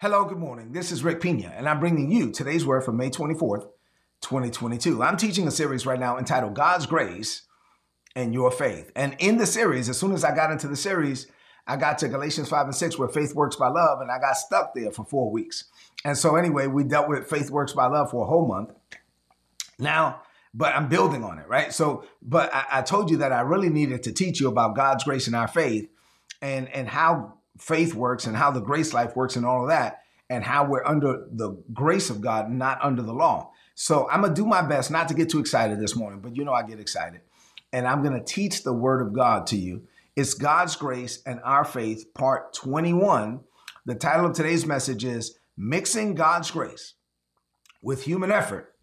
Hello, good morning. This is Rick Pina, and I'm bringing you today's word for May 24th, 2022. I'm teaching a series right now entitled God's Grace and Your Faith. And in the series, as soon as I got into the series, I got to Galatians 5 and 6, where faith works by love, and I got stuck there for four weeks. And so, anyway, we dealt with faith works by love for a whole month. Now, but I'm building on it, right? So, but I, I told you that I really needed to teach you about God's grace and our faith and, and how faith works and how the grace life works and all of that, and how we're under the grace of God, not under the law. So I'm gonna do my best not to get too excited this morning, but you know I get excited. And I'm gonna teach the word of God to you. It's God's grace and our faith, part 21. The title of today's message is Mixing God's Grace with Human Effort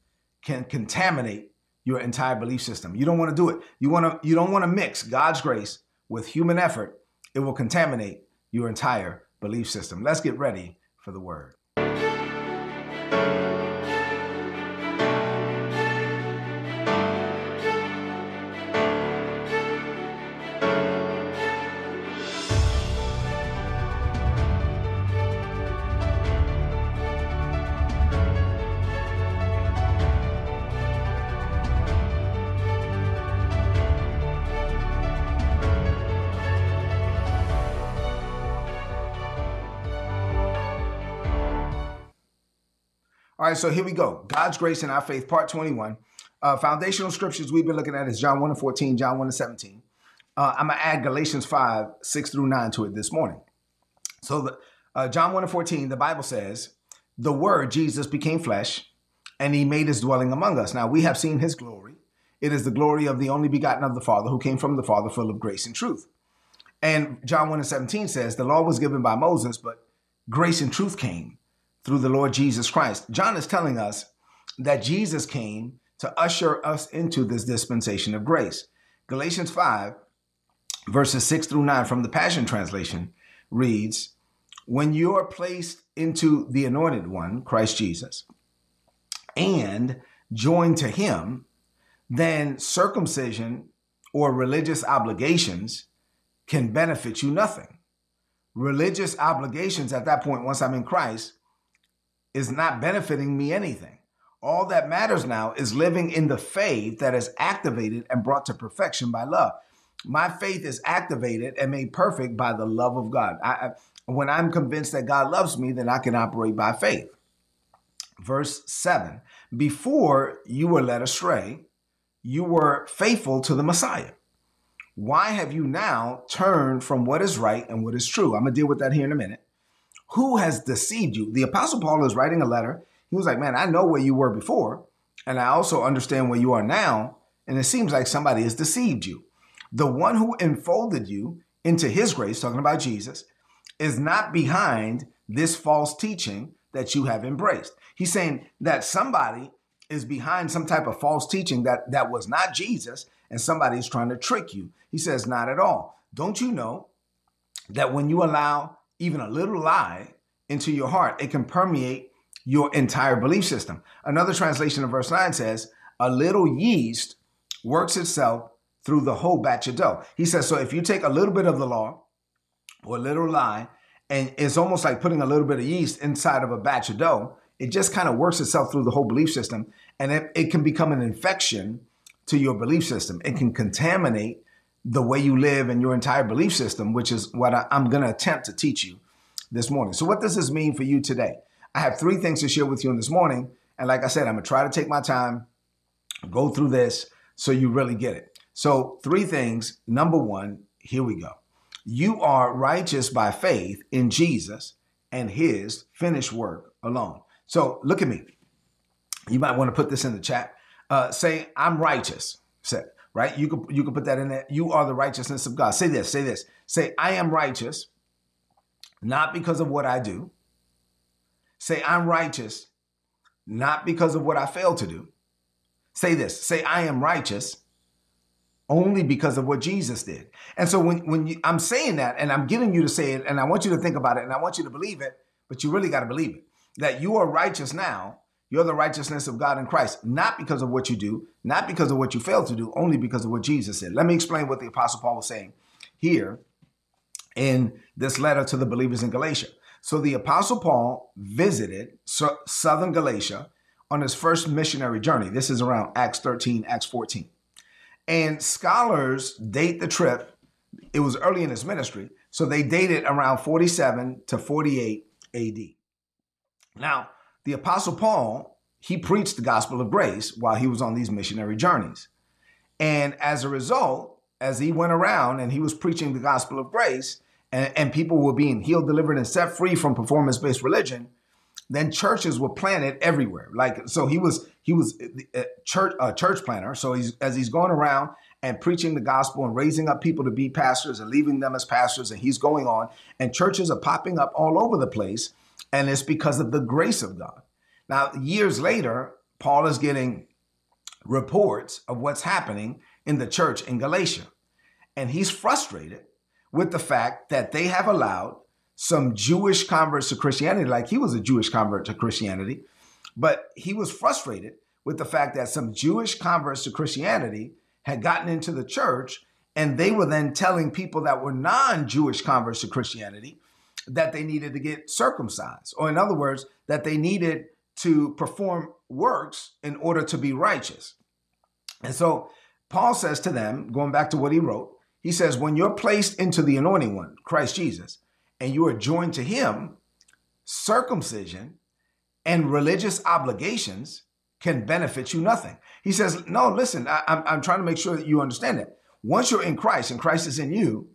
Can Contaminate Your Entire Belief System. You don't wanna do it. You wanna you don't wanna mix God's grace with human effort. It will contaminate your entire belief system. Let's get ready for the word. All right, so here we go. God's grace and our faith, part 21. Uh, foundational scriptures we've been looking at is John 1 and 14, John 1 and 17. Uh, I'm going to add Galatians 5, 6 through 9 to it this morning. So, the, uh, John 1 and 14, the Bible says, The Word, Jesus, became flesh, and he made his dwelling among us. Now, we have seen his glory. It is the glory of the only begotten of the Father, who came from the Father, full of grace and truth. And John 1 and 17 says, The law was given by Moses, but grace and truth came through the Lord Jesus Christ. John is telling us that Jesus came to usher us into this dispensation of grace. Galatians 5, verses 6 through 9 from the Passion Translation reads When you are placed into the anointed one, Christ Jesus, and joined to him, then circumcision or religious obligations can benefit you nothing. Religious obligations at that point, once I'm in Christ, is not benefiting me anything. All that matters now is living in the faith that is activated and brought to perfection by love. My faith is activated and made perfect by the love of God. I, when I'm convinced that God loves me, then I can operate by faith. Verse 7 Before you were led astray, you were faithful to the Messiah. Why have you now turned from what is right and what is true? I'm going to deal with that here in a minute. Who has deceived you? The Apostle Paul is writing a letter. He was like, Man, I know where you were before, and I also understand where you are now. And it seems like somebody has deceived you. The one who enfolded you into his grace, talking about Jesus, is not behind this false teaching that you have embraced. He's saying that somebody is behind some type of false teaching that, that was not Jesus, and somebody is trying to trick you. He says, Not at all. Don't you know that when you allow even a little lie into your heart, it can permeate your entire belief system. Another translation of verse 9 says, A little yeast works itself through the whole batch of dough. He says, So if you take a little bit of the law or a little lie, and it's almost like putting a little bit of yeast inside of a batch of dough, it just kind of works itself through the whole belief system. And it, it can become an infection to your belief system. It can contaminate the way you live and your entire belief system, which is what I, I'm going to attempt to teach you this morning. So, what does this mean for you today? I have three things to share with you in this morning. And like I said, I'm going to try to take my time, go through this so you really get it. So, three things. Number one, here we go. You are righteous by faith in Jesus and his finished work alone. So, look at me. You might want to put this in the chat. Uh, say, I'm righteous. Say, right? You could you could put that in there. You are the righteousness of God. Say this, say this. Say, I am righteous, not because of what I do. Say, I'm righteous, not because of what I fail to do. Say this. Say, I am righteous only because of what Jesus did. And so when, when you, I'm saying that and I'm getting you to say it and I want you to think about it and I want you to believe it, but you really got to believe it that you are righteous now you're the righteousness of God in Christ, not because of what you do, not because of what you fail to do, only because of what Jesus said. Let me explain what the Apostle Paul was saying here in this letter to the believers in Galatia. So the Apostle Paul visited southern Galatia on his first missionary journey. This is around Acts 13, Acts 14. And scholars date the trip, it was early in his ministry, so they date it around 47 to 48 AD. Now, the Apostle Paul, he preached the gospel of grace while he was on these missionary journeys. And as a result, as he went around and he was preaching the gospel of grace, and, and people were being healed, delivered, and set free from performance based religion, then churches were planted everywhere. Like so, he was he was a church a church planter. So he's as he's going around and preaching the gospel and raising up people to be pastors and leaving them as pastors, and he's going on, and churches are popping up all over the place, and it's because of the grace of God. Now, years later, Paul is getting reports of what's happening in the church in Galatia, and he's frustrated with the fact that they have allowed some Jewish converts to Christianity, like he was a Jewish convert to Christianity, but he was frustrated with the fact that some Jewish converts to Christianity had gotten into the church and they were then telling people that were non Jewish converts to Christianity that they needed to get circumcised, or in other words, that they needed to perform works in order to be righteous. And so Paul says to them, going back to what he wrote, he says, When you're placed into the anointing one, Christ Jesus, and you are joined to him, circumcision and religious obligations can benefit you nothing. He says, No, listen, I, am I'm, I'm trying to make sure that you understand it. Once you're in Christ and Christ is in you,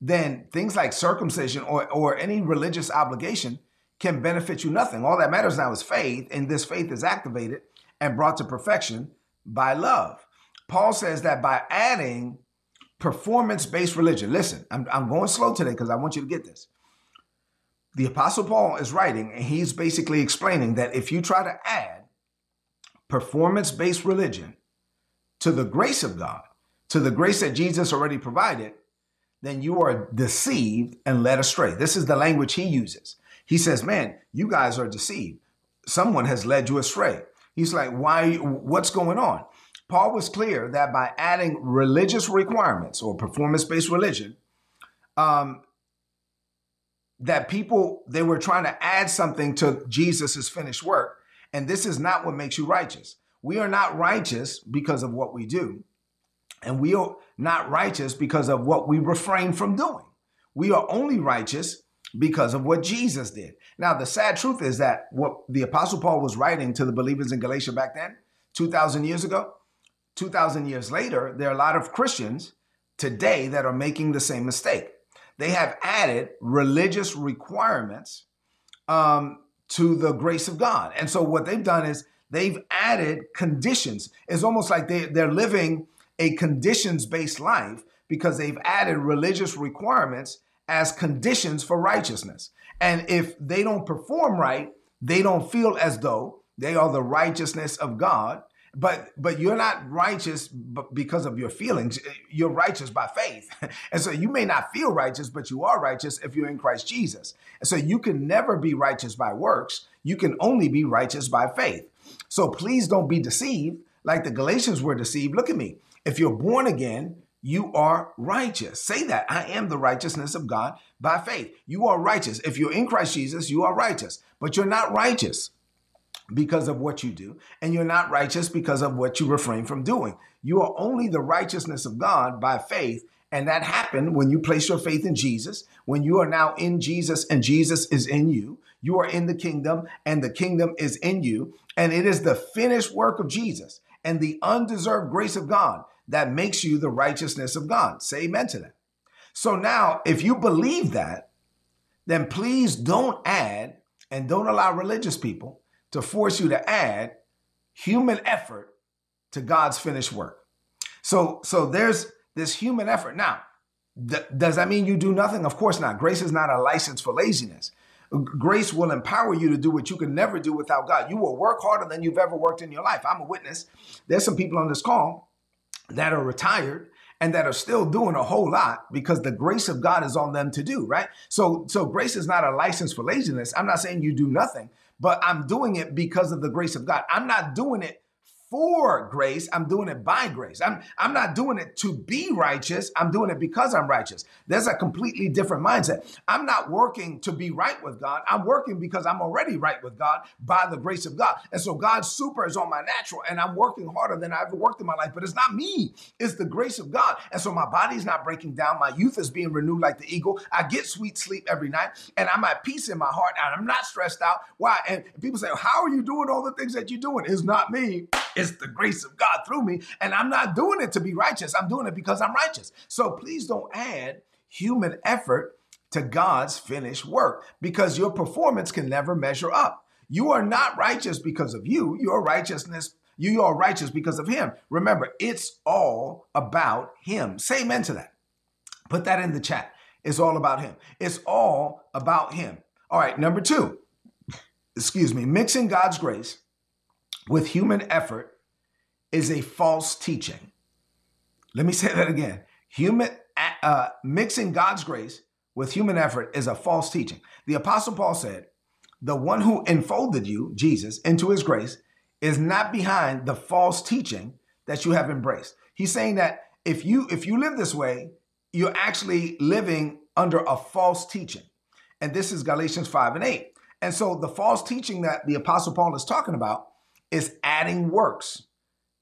then things like circumcision or, or any religious obligation can benefit you nothing. All that matters now is faith, and this faith is activated and brought to perfection by love. Paul says that by adding performance based religion, listen, I'm, I'm going slow today because I want you to get this the Apostle Paul is writing, and he's basically explaining that if you try to add performance based religion to the grace of God, to the grace that Jesus already provided, then you are deceived and led astray. This is the language he uses. He says, Man, you guys are deceived. Someone has led you astray. He's like, Why? What's going on? Paul was clear that by adding religious requirements or performance based religion, um, that people they were trying to add something to Jesus's finished work and this is not what makes you righteous. We are not righteous because of what we do and we are not righteous because of what we refrain from doing. We are only righteous because of what Jesus did. Now the sad truth is that what the apostle Paul was writing to the believers in Galatia back then 2000 years ago 2000 years later there are a lot of Christians today that are making the same mistake they have added religious requirements um, to the grace of God. And so what they've done is they've added conditions. It's almost like they, they're living a conditions based life because they've added religious requirements as conditions for righteousness. And if they don't perform right, they don't feel as though they are the righteousness of God. But but you're not righteous because of your feelings. You're righteous by faith. And so you may not feel righteous but you are righteous if you're in christ jesus. And so you can never be righteous by works. You can only be righteous by faith. So please don't be deceived like the galatians were deceived. Look at me if you're born again you are righteous. Say that. I am the righteousness of God by faith. You are righteous. If you're in Christ Jesus, you are righteous, but you're not righteous because of what you do, and you're not righteous because of what you refrain from doing. You are only the righteousness of God by faith. And that happened when you place your faith in Jesus, when you are now in Jesus and Jesus is in you. You are in the kingdom and the kingdom is in you. And it is the finished work of Jesus and the undeserved grace of God that makes you the righteousness of God. Say amen to that. So now, if you believe that, then please don't add and don't allow religious people to force you to add human effort to God's finished work. So, so there's this human effort. Now, th- does that mean you do nothing? Of course not. Grace is not a license for laziness. Grace will empower you to do what you can never do without God. You will work harder than you've ever worked in your life. I'm a witness. There's some people on this call that are retired and that are still doing a whole lot because the grace of God is on them to do, right? So so grace is not a license for laziness. I'm not saying you do nothing, but I'm doing it because of the grace of God. I'm not doing it for grace. I'm doing it by grace. I'm, I'm not doing it to be righteous. I'm doing it because I'm righteous. There's a completely different mindset. I'm not working to be right with God. I'm working because I'm already right with God by the grace of God. And so God's super is on my natural, and I'm working harder than I ever worked in my life. But it's not me, it's the grace of God. And so my body's not breaking down. My youth is being renewed like the eagle. I get sweet sleep every night, and I'm at peace in my heart, and I'm not stressed out. Why? And people say, How are you doing all the things that you're doing? It's not me. It's the grace of God through me. And I'm not doing it to be righteous. I'm doing it because I'm righteous. So please don't add human effort to God's finished work because your performance can never measure up. You are not righteous because of you. Your righteousness, you are righteous because of him. Remember, it's all about him. Say amen to that. Put that in the chat. It's all about him. It's all about him. All right, number two, excuse me, mixing God's grace with human effort is a false teaching. Let me say that again. Human uh, mixing God's grace with human effort is a false teaching. The apostle Paul said, "The one who enfolded you, Jesus, into his grace is not behind the false teaching that you have embraced." He's saying that if you if you live this way, you're actually living under a false teaching. And this is Galatians 5 and 8. And so the false teaching that the apostle Paul is talking about is adding works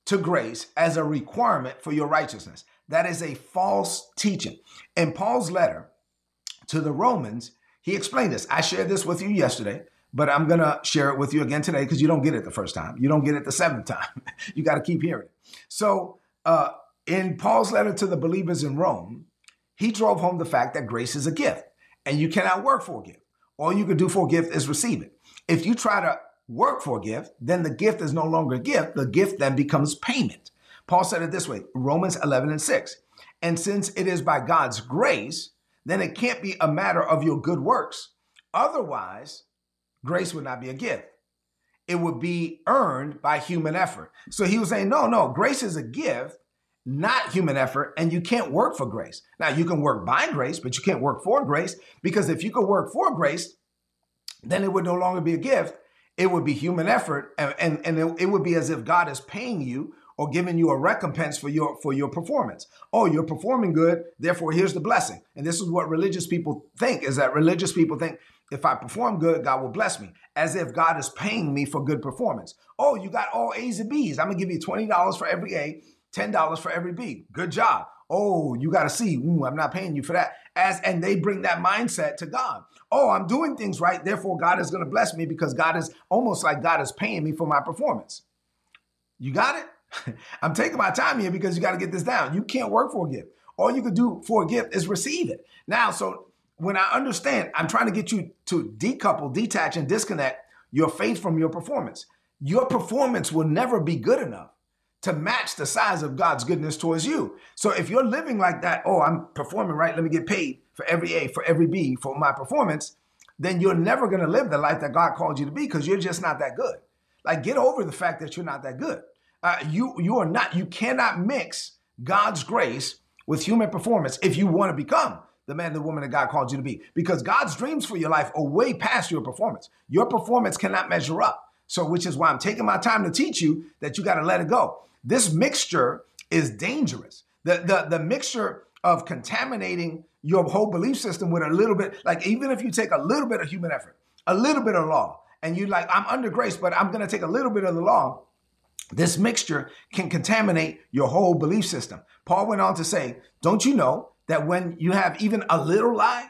to grace as a requirement for your righteousness. That is a false teaching. In Paul's letter to the Romans, he explained this. I shared this with you yesterday, but I'm going to share it with you again today because you don't get it the first time. You don't get it the seventh time. you got to keep hearing it. So, uh, in Paul's letter to the believers in Rome, he drove home the fact that grace is a gift and you cannot work for a gift. All you can do for a gift is receive it. If you try to work for a gift, then the gift is no longer a gift. The gift then becomes payment. Paul said it this way Romans 11 and 6. And since it is by God's grace, then it can't be a matter of your good works. Otherwise, grace would not be a gift. It would be earned by human effort. So he was saying, no, no, grace is a gift, not human effort, and you can't work for grace. Now, you can work by grace, but you can't work for grace because if you could work for grace, then it would no longer be a gift it would be human effort and, and, and it, it would be as if God is paying you or giving you a recompense for your for your performance. Oh, you're performing good, therefore here's the blessing. And this is what religious people think is that religious people think if I perform good, God will bless me, as if God is paying me for good performance. Oh, you got all A's and B's. I'm gonna give you $20 for every A, $10 for every B. Good job. Oh, you got to see, Ooh, I'm not paying you for that. As and they bring that mindset to God. Oh, I'm doing things right, therefore God is going to bless me because God is almost like God is paying me for my performance. You got it? I'm taking my time here because you got to get this down. You can't work for a gift. All you can do for a gift is receive it. Now, so when I understand, I'm trying to get you to decouple, detach, and disconnect your faith from your performance. Your performance will never be good enough to match the size of God's goodness towards you. So if you're living like that, oh, I'm performing right, let me get paid for every A, for every B, for my performance, then you're never going to live the life that God called you to be because you're just not that good. Like get over the fact that you're not that good. Uh, you you are not. You cannot mix God's grace with human performance if you want to become the man, the woman that God called you to be. Because God's dreams for your life are way past your performance. Your performance cannot measure up. So, which is why I'm taking my time to teach you that you got to let it go. This mixture is dangerous. The, the, the mixture of contaminating your whole belief system with a little bit, like even if you take a little bit of human effort, a little bit of law, and you like, I'm under grace, but I'm going to take a little bit of the law. This mixture can contaminate your whole belief system. Paul went on to say, Don't you know that when you have even a little lie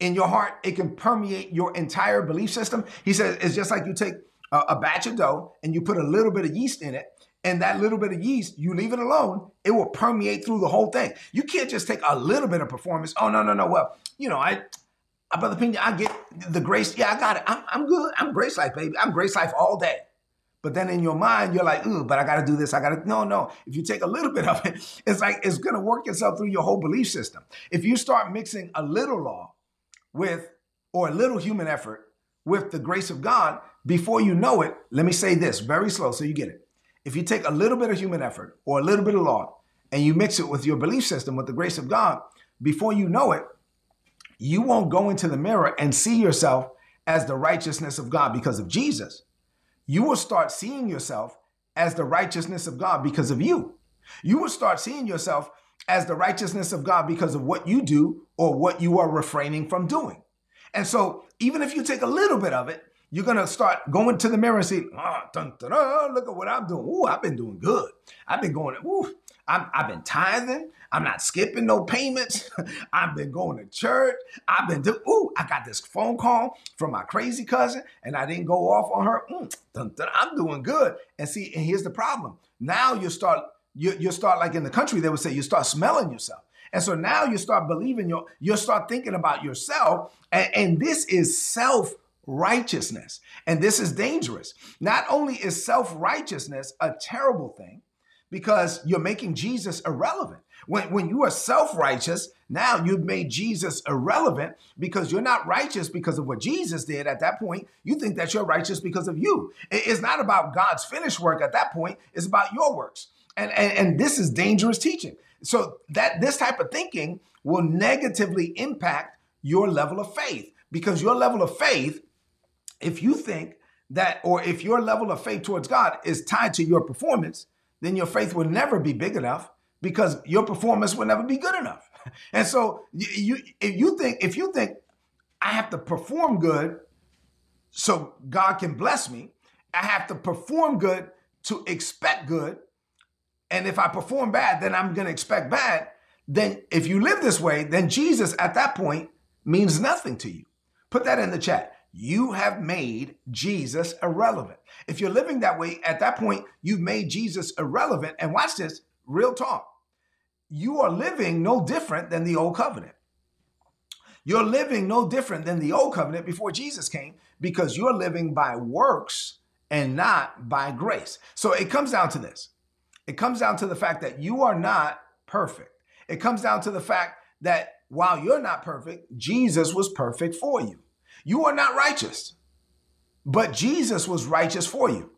in your heart, it can permeate your entire belief system? He says, It's just like you take a, a batch of dough and you put a little bit of yeast in it and that little bit of yeast, you leave it alone, it will permeate through the whole thing. You can't just take a little bit of performance. Oh, no, no, no. Well, you know, I, I Brother Pina, I get the grace. Yeah, I got it. I'm, I'm good. I'm grace life, baby. I'm grace life all day. But then in your mind, you're like, ooh, but I got to do this. I got to. No, no. If you take a little bit of it, it's like it's going to work itself through your whole belief system. If you start mixing a little law with, or a little human effort with the grace of God, before you know it, let me say this very slow so you get it if you take a little bit of human effort or a little bit of law and you mix it with your belief system, with the grace of God, before you know it, you won't go into the mirror and see yourself as the righteousness of God because of Jesus. You will start seeing yourself as the righteousness of God because of you. You will start seeing yourself as the righteousness of God because of what you do or what you are refraining from doing. And so, even if you take a little bit of it, you're gonna start going to the mirror and say, oh, dun, dun, dun, look at what I'm doing. Ooh, I've been doing good. I've been going, ooh, i have been tithing. I'm not skipping no payments. I've been going to church. I've been doing, ooh, I got this phone call from my crazy cousin and I didn't go off on her. Mm, dun, dun, I'm doing good. And see, and here's the problem. Now you start, you, you start like in the country, they would say, you start smelling yourself. And so now you start believing your, you start thinking about yourself. And, and this is self righteousness. And this is dangerous. Not only is self righteousness a terrible thing because you're making Jesus irrelevant. When, when you are self righteous, now you've made Jesus irrelevant because you're not righteous because of what Jesus did at that point. You think that you're righteous because of you. It's not about God's finished work at that point, it's about your works. And, and, and this is dangerous teaching. So that this type of thinking will negatively impact your level of faith because your level of faith, if you think that, or if your level of faith towards God is tied to your performance, then your faith will never be big enough because your performance will never be good enough. And so you, if you think if you think I have to perform good so God can bless me, I have to perform good to expect good, and if I perform bad, then I'm going to expect bad. Then, if you live this way, then Jesus at that point means nothing to you. Put that in the chat. You have made Jesus irrelevant. If you're living that way, at that point, you've made Jesus irrelevant. And watch this real talk. You are living no different than the old covenant. You're living no different than the old covenant before Jesus came because you're living by works and not by grace. So it comes down to this it comes down to the fact that you are not perfect. It comes down to the fact that while you're not perfect, Jesus was perfect for you. You are not righteous, but Jesus was righteous for you.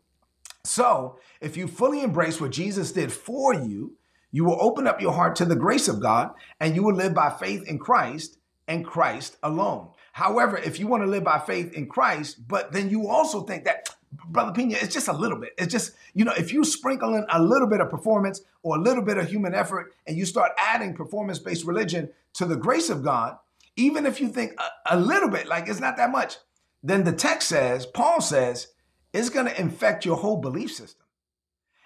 So, if you fully embrace what Jesus did for you, you will open up your heart to the grace of God and you will live by faith in Christ and Christ alone. However, if you want to live by faith in Christ, but then you also think that Brother Pina, it's just a little bit. It's just, you know, if you sprinkle in a little bit of performance or a little bit of human effort and you start adding performance based religion to the grace of God, even if you think a, a, little bit, like it's not that much, then the text says, Paul says, it's going to infect your whole belief system.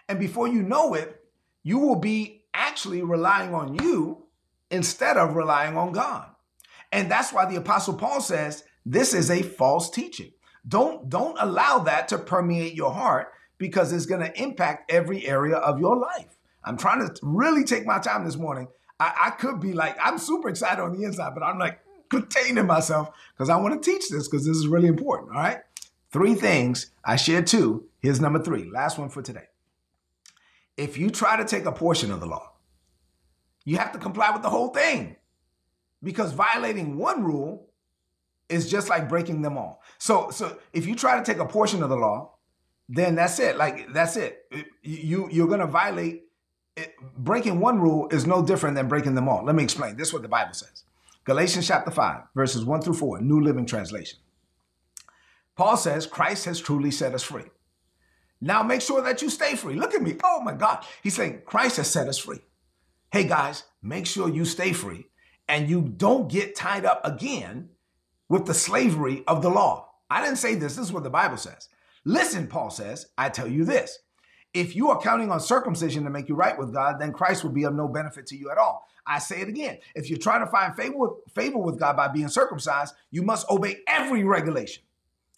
And before you know it, you will be actually relying on you instead of relying on God. And that's why the Apostle Paul says this is a false teaching. Don't don't allow that to permeate your heart because it's going to impact every area of your life. I'm trying to really take my time this morning. I, I could be like, I'm super excited on the inside, but I'm like containing myself because I want to teach this because this is really important. All right. Three things. I shared two. Here's number three. Last one for today. If you try to take a portion of the law, you have to comply with the whole thing because violating one rule is just like breaking them all. So so if you try to take a portion of the law, then that's it. Like that's it. You you're to violate it. breaking one rule is no different than breaking them all. Let me explain. This is what the Bible says. Galatians chapter 5, verses 1 through 4, New Living Translation. Paul says, Christ has truly set us free. Now make sure that you stay free. Look at me. Oh my God. He's saying, Christ has set us free. Hey guys, make sure you stay free and you don't get tied up again with the slavery of the law. I didn't say this. This is what the Bible says. Listen, Paul says, I tell you this. If you are counting on circumcision to make you right with God, then Christ will be of no benefit to you at all. I say it again. If you're trying to find favor with, favor with God by being circumcised, you must obey every regulation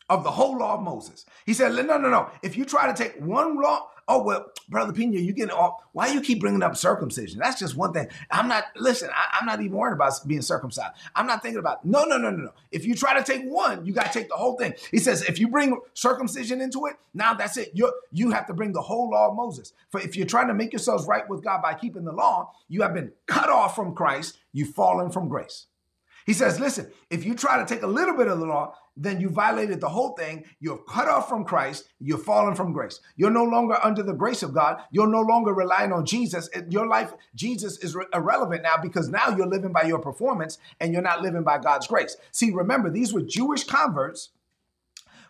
of the whole law of Moses. He said, no, no, no. If you try to take one law, oh, well, Brother Pina, you getting off. Why you keep bringing up circumcision? That's just one thing. I'm not, listen, I, am not even worried about being circumcised. I'm not thinking about, no, no, no, no, no. If you try to take one, you got to take the whole thing. He says, if you bring circumcision into it, now that's it. You you have to bring the whole law of Moses. For if you're trying to make yourselves right with God by keeping the law, you have been cut off from Christ. You've fallen from grace. He says, listen, if you try to take a little bit of the law, then you violated the whole thing. You're cut off from Christ. You're fallen from grace. You're no longer under the grace of God. You're no longer relying on Jesus. Your life, Jesus is irrelevant now because now you're living by your performance and you're not living by God's grace. See, remember, these were Jewish converts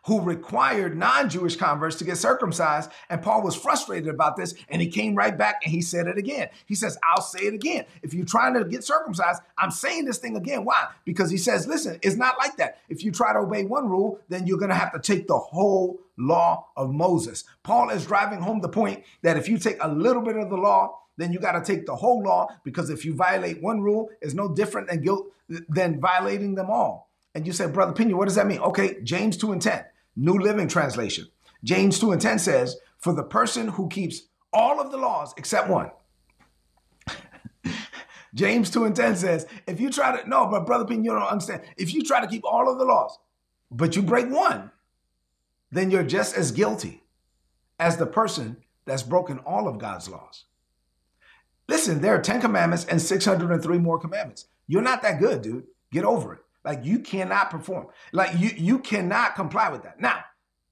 who required non Jewish converts to get circumcised. And Paul was frustrated about this. And he came right back and he said it again. He says, I'll say it again. If you're trying to get circumcised, I'm saying this thing again. Why? Because he says, listen, it's not like that. If you try to obey one rule, then you're going to have to take the whole law of Moses. Paul is driving home the point that if you take a little bit of the law, then you got to take the whole law because if you violate one rule, it's no different than guilt than violating them all. And you say, Brother Pina, what does that mean? Okay, James 2 and 10. New Living Translation. James 2 and 10 says, For the person who keeps all of the laws except one. James 2 and 10 says, if you try to, no, but Brother Pin, you don't understand. If you try to keep all of the laws, but you break one, then you're just as guilty as the person that's broken all of God's laws. Listen, there are 10 commandments and 603 more commandments. You're not that good, dude. Get over it. Like you cannot perform. Like you you cannot comply with that. Now,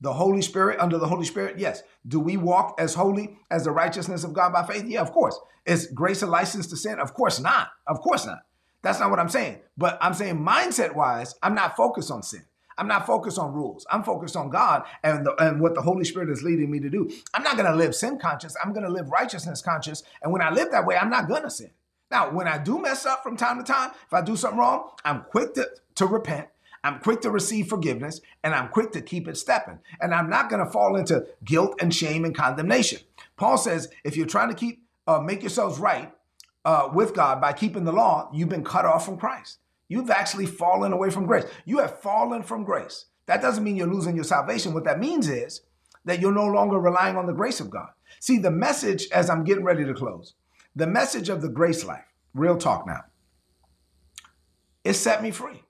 the Holy Spirit, under the Holy Spirit, yes. Do we walk as holy as the righteousness of God by faith? Yeah, of course. Is grace a license to sin? Of course not. Of course not. That's not what I'm saying. But I'm saying mindset wise, I'm not focused on sin. I'm not focused on rules. I'm focused on God and, the, and what the Holy Spirit is leading me to do. I'm not going to live sin conscious. I'm going to live righteousness conscious. And when I live that way, I'm not going to sin. Now, when I do mess up from time to time, if I do something wrong, I'm quick to, to repent. I'm quick to receive forgiveness and I'm quick to keep it stepping. And I'm not going to fall into guilt and shame and condemnation. Paul says if you're trying to keep, uh, make yourselves right uh, with God by keeping the law, you've been cut off from Christ. You've actually fallen away from grace. You have fallen from grace. That doesn't mean you're losing your salvation. What that means is that you're no longer relying on the grace of God. See, the message, as I'm getting ready to close, the message of the grace life, real talk now, it set me free.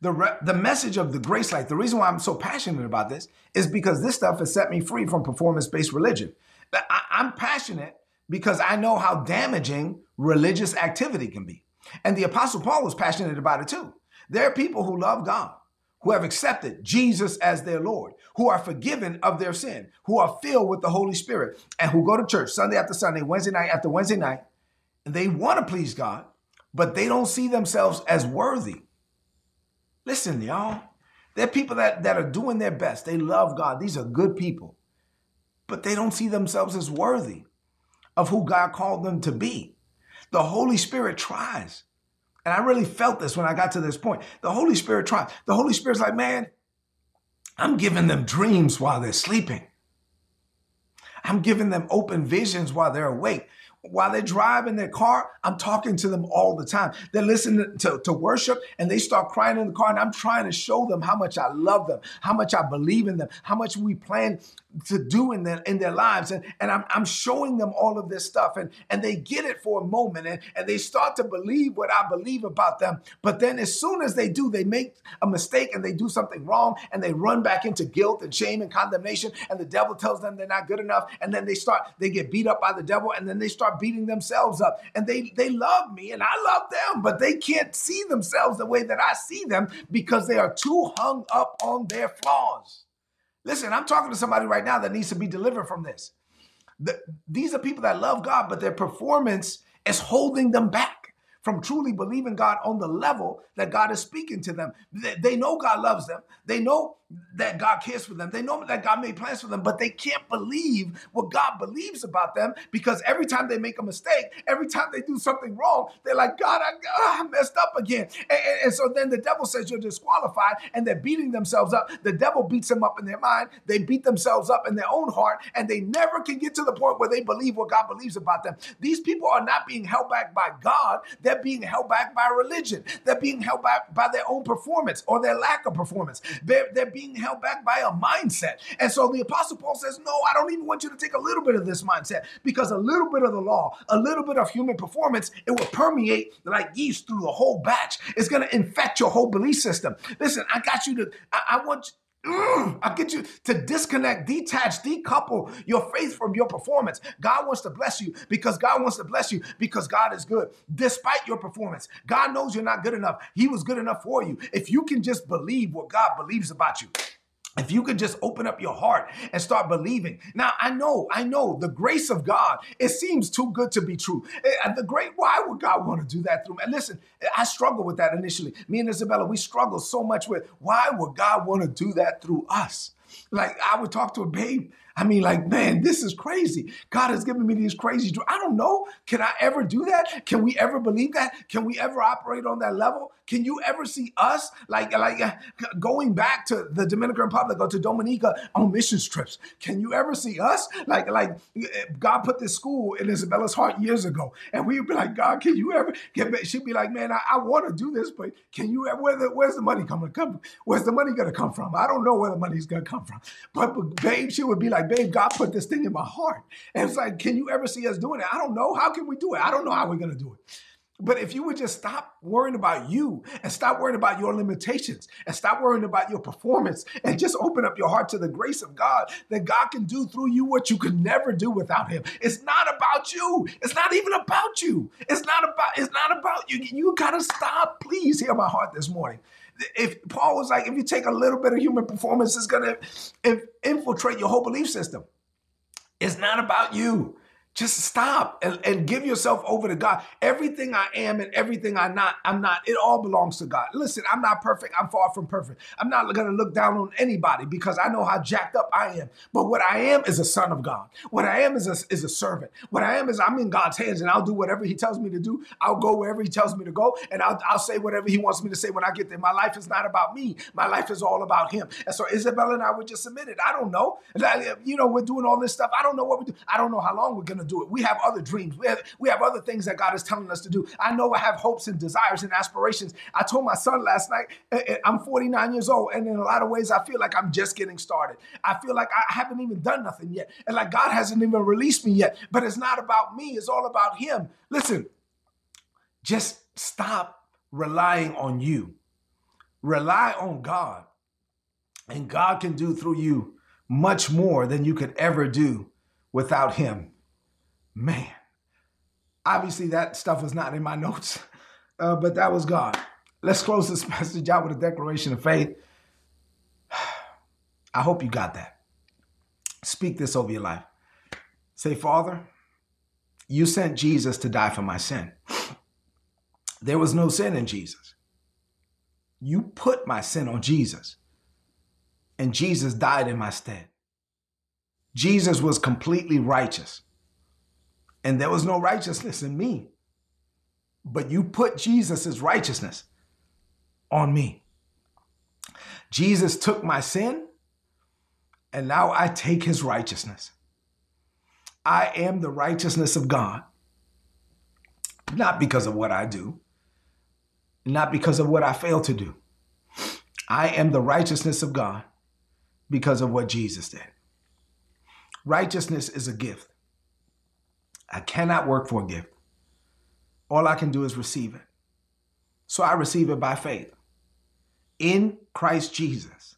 The, re- the message of the grace life, the reason why I'm so passionate about this is because this stuff has set me free from performance based religion. I- I'm passionate because I know how damaging religious activity can be. And the Apostle Paul was passionate about it too. There are people who love God, who have accepted Jesus as their Lord, who are forgiven of their sin, who are filled with the Holy Spirit, and who go to church Sunday after Sunday, Wednesday night after Wednesday night, and they want to please God, but they don't see themselves as worthy. Listen, y'all, there are people that, that are doing their best. They love God. These are good people, but they don't see themselves as worthy of who God called them to be. The Holy Spirit tries. And I really felt this when I got to this point. The Holy Spirit tried. The Holy Spirit's like, man, I'm giving them dreams while they're sleeping. I'm giving them open visions while they're awake while they're driving their car, I'm talking to them all the time. They're listening to, to worship and they start crying in the car, and I'm trying to show them how much I love them, how much I believe in them, how much we plan to do in their in their lives. And, and I'm, I'm showing them all of this stuff. And, and they get it for a moment and, and they start to believe what I believe about them. But then as soon as they do, they make a mistake and they do something wrong and they run back into guilt and shame and condemnation. And the devil tells them they're not good enough. And then they start, they get beat up by the devil and then they start beating themselves up. And they, they love me and I love them, but they can't see themselves the way that I see them because they are too hung up on their flaws. Listen, I'm talking to somebody right now that needs to be delivered from this. The, these are people that love God, but their performance is holding them back from truly believing God on the level that God is speaking to them. They, they know God loves them. They know that God cares for them. They know that God made plans for them, but they can't believe what God believes about them because every time they make a mistake, every time they do something wrong, they're like, God, I, oh, I messed up again. And, and, and, so then the devil says you're disqualified and they're beating themselves up. The devil beats them up in their mind. They beat themselves up in their own heart and they never can get to the point where they believe what God believes about them. These people are not being held back by God. They're being held back by religion. They're being held back by their own performance or their lack of performance. They're, they're being held back by a mindset. And so the Apostle Paul says, No, I don't even want you to take a little bit of this mindset because a little bit of the law, a little bit of human performance, it will permeate like yeast through the whole batch. It's going to infect your whole belief system. Listen, I got you to, I, I want Mm, I get you to disconnect, detach, decouple your faith from your performance. God wants to bless you because God wants to bless you because God is good. Despite your performance, God knows you're not good enough. He was good enough for you. If you can just believe what God believes about you, if you could just open up your heart and start believing. Now, I know, I know the grace of God, it seems too good to be true. Eh, the great, why would God want to do that through me? And listen, I struggle with that initially. Me and Isabella, we struggle so much with why would God want to do that through us? Like I would talk to a babe. I mean, like, man, this is crazy. God has given me these crazy dreams. I don't know. Can I ever do that? Can we ever believe that? Can we ever operate on that level? Can you ever see us like like going back to the Dominican Republic or to Dominica on mission trips? Can you ever see us like like God put this school in Isabella's heart years ago, and we'd be like, God, can you ever get? She'd be like, Man, I, I want to do this, but can you? Where the, where's the money coming? Come, where's the money to come from? I don't know where the money's to come from. But, but babe, she would be like, Babe, God put this thing in my heart, and it's like, Can you ever see us doing it? I don't know. How can we do it? I don't know how we're to do it. But if you would just stop worrying about you and stop worrying about your limitations and stop worrying about your performance and just open up your heart to the grace of God, that God can do through you what you could never do without Him. It's not about you. It's not even about you. It's not about. It's not about you. You gotta stop. Please hear my heart this morning. If Paul was like, if you take a little bit of human performance, it's gonna infiltrate your whole belief system. It's not about you. Just stop and, and, give yourself over to God. Everything I am and everything I not, I'm not, it all belongs to God. Listen, I'm not perfect. I'm far from perfect. I'm not gonna look down on anybody because I know how jacked up I am. But what I am is a son of God. What I am is a, is a servant. What I am is I'm in God's hands and I'll do whatever He tells me to do. I'll go wherever He tells me to go and I'll, I'll say whatever He wants me to say when I get there. My life is not about me. My life is all about Him. And so Isabella and I were just submitted. I don't know. You know, we're doing all this stuff. I don't know what we do. I don't know how long we're gonna do it. We have other dreams. We have, we have other things that God is telling us to do. I know I have hopes and desires and aspirations. I told my son last night, eh, eh, I'm 49 years old, and in a lot of ways, I feel like I'm just getting started. I feel like I haven't even done nothing yet, and like God hasn't even released me yet. But it's not about me, it's all about Him. Listen, just stop relying on you, rely on God, and God can do through you much more than you could ever do without Him. Man, obviously that stuff was not in my notes, uh, but that was God. Let's close this message out with a declaration of faith. I hope you got that. Speak this over your life. Say, Father, you sent Jesus to die for my sin. There was no sin in Jesus. You put my sin on Jesus, and Jesus died in my stead. Jesus was completely righteous and there was no righteousness in me. But you put Jesus' righteousness on me. Jesus took my sin, and now I take his righteousness. I am the righteousness of God, not because of what I do, not because of what I fail to do. I am the righteousness of God because of what Jesus did. Righteousness is a gift. I cannot work for a gift. All I can do is receive it. So I receive it by faith. In Christ Jesus,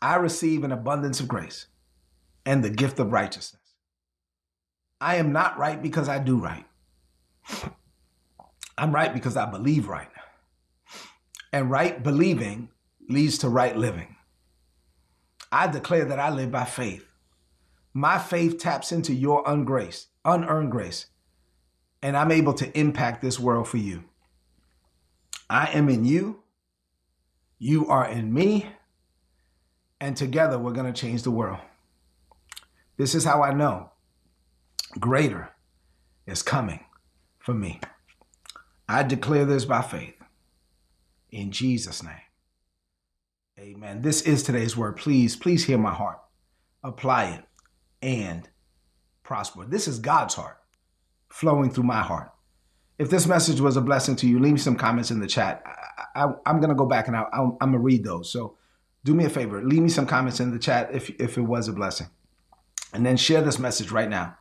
I receive an abundance of grace and the gift of righteousness. I am not right because I do right. I'm right because I believe right. And right believing leads to right living. I declare that I live by faith. My faith taps into your ungrace unearned grace, and I'm able to impact this world for you. I am in you, you are in me, and together we're going to change the world. This is how I know greater is coming for me. I declare this by faith in Jesus' name. Amen. This is today's word. Please, please hear my heart. Apply it and prosper. This is God's heart flowing through my heart. If this message was a blessing to you, leave me some comments in the chat. I, am going to go back and I, am going to read those. So do me a favor, leave me some comments in the chat if, if it was a blessing. And then share this message right now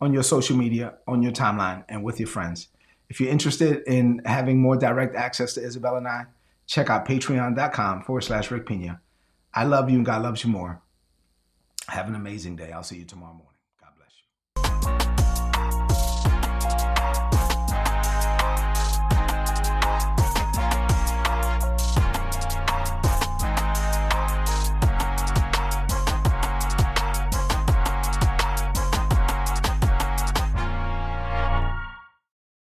on your social media, on your timeline, and with your friends. If you're interested in having more direct access to Isabel and I, check out patreon.com forward slash Rick Pina. I love you and God loves you more. Have an amazing day. I'll see you tomorrow morning.